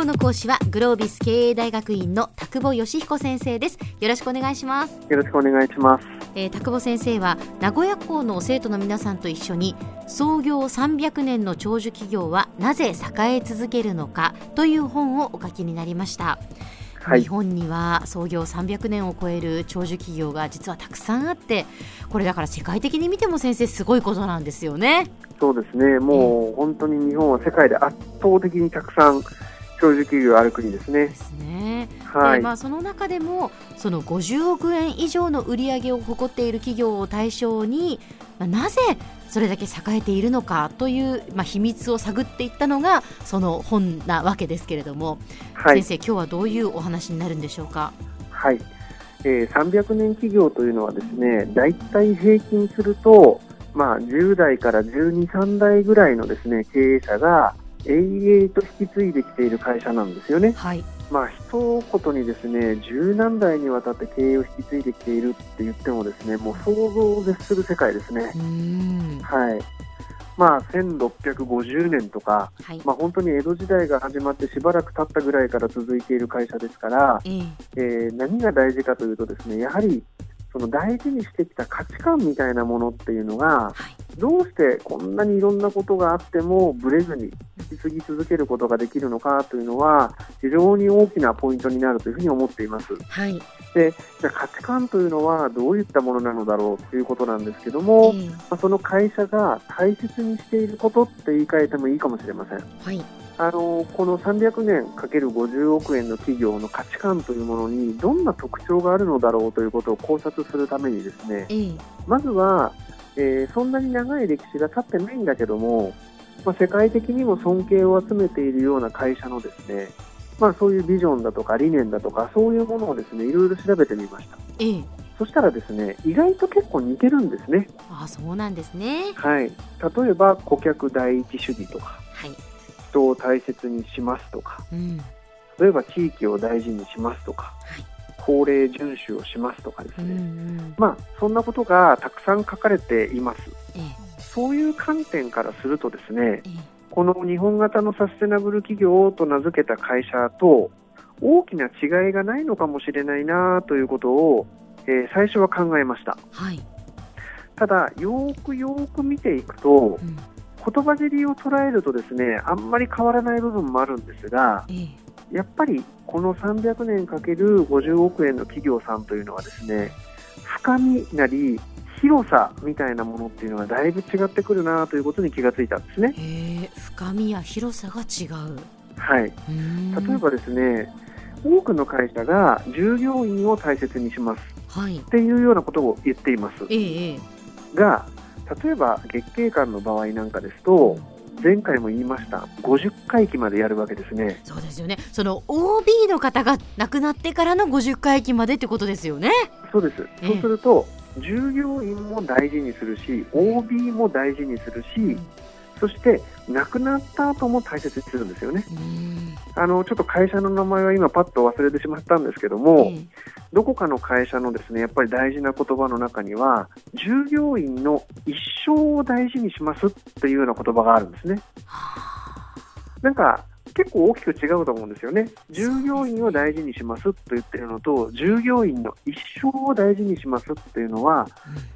今日の講師はグロービス経営大学院の田久保義彦先生です。よろしくお願いします。よろしくお願いします、えー、田久保先生は名古屋校の生徒の皆さんと一緒に創業300年の長寿企業はなぜ栄え続けるのかという本をお書きになりました。はい、日本には創業300年を超える長寿企業が実はたくさんあってこれだから世界的に見ても先生すごいことなんですよね。そうですね。もう本当に日本は世界で圧倒的にたくさん長寿企業ある国ですね。ですね。はい。まあその中でもその50億円以上の売り上げを誇っている企業を対象に、まあ、なぜそれだけ栄えているのかという、まあ、秘密を探っていったのがその本なわけですけれども、はい、先生今日はどういうお話になるんでしょうか？はい。えー、300年企業というのはですね、大体平均すると、まあ、10代から12、3代ぐらいのですね経営者が永遠と引き継いできている会社なんですよね。はい。まあ一言にですね十何代にわたって経営を引き継いできているって言ってもですねもう想像を絶する世界ですね。はい。まあ、1650年とか、はい、まあ、本当に江戸時代が始まってしばらく経ったぐらいから続いている会社ですから、えー、えー、何が大事かというとですねやはりその大事にしてきた価値観みたいなものっていうのが、どうしてこんなにいろんなことがあってもぶれずに引き継ぎ続けることができるのかというのは非常に大きなポイントになるというふうに思っています。はい、でじゃあ価値観というのはどういったものなのだろうということなんですけども、えー、まあ、その会社が大切にしていることって言い換えてもいいかもしれません。はいあのこの300年かける50億円の企業の価値観というものにどんな特徴があるのだろうということを考察するためにですね、えー、まずは、えー、そんなに長い歴史が経ってないんだけども、まあ、世界的にも尊敬を集めているような会社のですね、まあ、そういうビジョンだとか理念だとかそういうものをですねいろいろ調べてみました。えーそしたらですね意外と結構似てるんですね。あそうなんですね。はい。例えば顧客第一主義とか、はい、人を大切にしますとか、うん、例えば地域を大事にしますとか、はい、法令遵守をしますとかですね、うんうん、まあ、そんなことがたくさん書かれています、ええ、そういう観点からするとですね、え、この日本型のサステナブル企業と名付けた会社と大きな違いがないのかもしれないなということを、えー、最初は考えました、はい、ただよくよく見ていくと、うん。言葉尻を捉えるとですねあんまり変わらない部分もあるんですが、ええ、やっぱりこの300年かける50億円の企業さんというのはですね深みなり広さみたいなものっていうのはだいぶ違ってくるなということに気がついたんですね。深みや広さが違う。はい。例えばですね、多くの会社が従業員を大切にします、はい、っていうようなことを言っています。ええ、が例えば月経館の場合なんかですと、前回も言いました。50回忌までやるわけですね。そうですよね。その OB の方が亡くなってからの50回忌までってことですよね。そうです、えそうすると従業員も大事にするし OB も大事にするし、そして亡くなった後も大切にするんですよね。あのちょっと会社の名前は今パッと忘れてしまったんですけども、どこかの会社のですねやっぱり大事な言葉の中には従業員の一生を大事にしますっていうような言葉があるんですね。なんか結構大きく違うと思うんですよね。従業員を大事にしますと言ってるのと、従業員の一生を大事にしますっていうのは、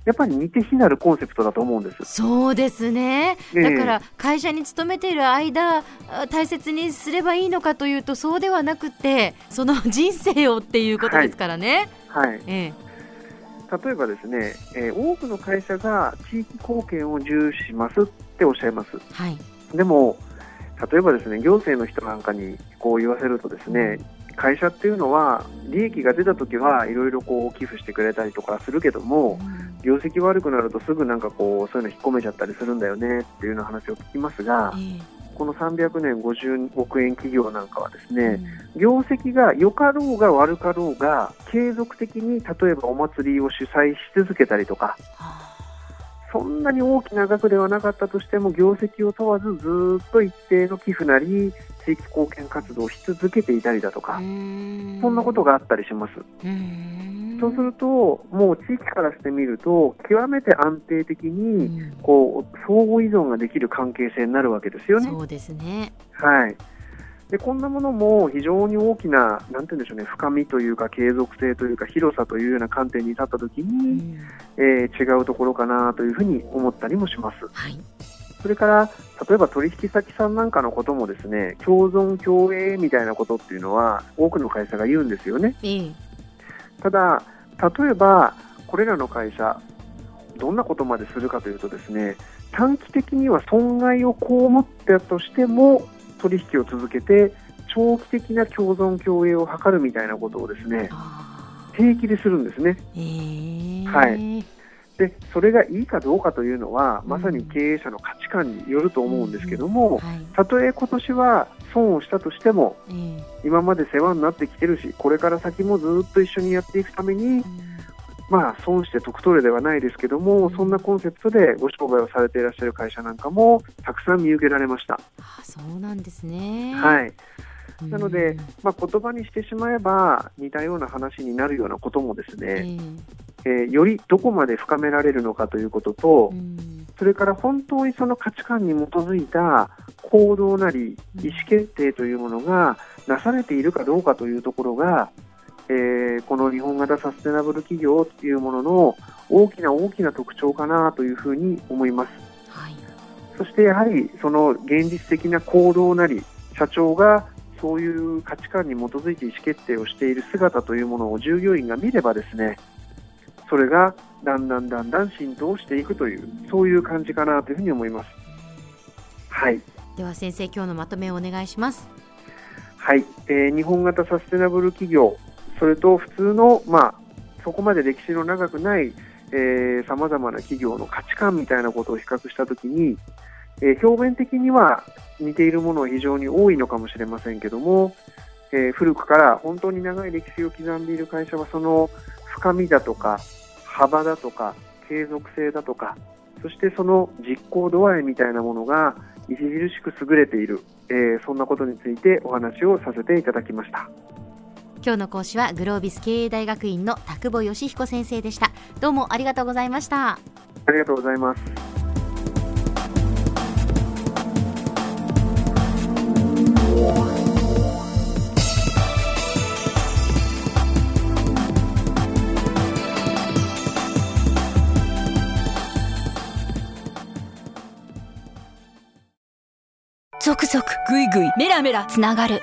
やっぱり似て非なるコンセプトだと思うんです。そうですね。だから会社に勤めている間、大切にすればいいのかというと、そうではなくて、その人生をっていうことですからね。はい。はい、ええ例えばですね、えー、多くの会社が地域貢献を重視しますっておっしゃいます。はい、でも例えばですね行政の人なんかにこう言わせるとですね会社っていうのは利益が出た時はいろいろこう寄付してくれたりとかするけども、業績悪くなるとすぐなんかこうそういうの引っ込めちゃったりするんだよねっていうような話を聞きますが、この300年50億円企業なんかはですね、業績が良かろうが悪かろうが継続的に例えばお祭りを主催し続けたりとか。そんなに大きな額ではなかったとしても業績を問わずずっと一定の寄付なり地域貢献活動をし続けていたりだとかそんなことがあったりします。そうすると、もう地域からしてみると、極めて安定的に、こう、相互依存ができる関係性になるわけですよね。そうですね。はい。でこんなものも非常に大きな、なんて言うんでしょうね、深みというか、継続性というか、広さというような観点に立ったときに、うん、えー、違うところかなというふうに思ったりもします。はい、それから、例えば取引先さんなんかのこともですね、共存共栄みたいなことっていうのは、多くの会社が言うんですよね。ただ、例えば、これらの会社、どんなことまでするかというとですね、短期的には損害を被ったとしても、取引を続けて長期的な共存共栄を図るみたいなことをですね平気でするんですね。えー、はい。でそれがいいかどうかというのは、まさに経営者の価値観によると思うんですけども、たとえ今年は損をしたとしても、今まで世話になってきてるし、これから先もずっと一緒にやっていくために、まあ、損して得取れではないですけども、そんなコンセプトでご商売をされていらっしゃる会社なんかもたくさん見受けられました。あそうなんですね。はい。なので、まあ、言葉にしてしまえば似たような話になるようなこともですね、えー、よりどこまで深められるのかということと、それから本当にその価値観に基づいた行動なり意思決定というものがなされているかどうかというところが、えー、この日本型サステナブル企業っていうものの大きな大きな特徴かなというふうに思います。はい、そしてやはりその現実的な行動なり社長がそういう価値観に基づいて意思決定をしている姿というものを従業員が見ればですねそれがだんだんだんだん浸透していくというそういう感じかなというふうに思います。はい。では先生今日のまとめをお願いします。はい、えー、日本型サステナブル企業それと普通の、まあ、そこまで歴史の長くないさまざまな企業の価値観みたいなことを比較したときに、えー、表面的には似ているものは非常に多いのかもしれませんけども、えー、古くから本当に長い歴史を刻んでいる会社はその深みだとか幅だとか継続性だとかそしてその実行度合いみたいなものが著しく優れている、えー、そんなことについてお話をさせていただきました。今日の講師はグロービス経営大学院の田久保義彦先生でした。どうもありがとうございました。ありがとうございます。ゾクゾクぐいぐいメラメラつながる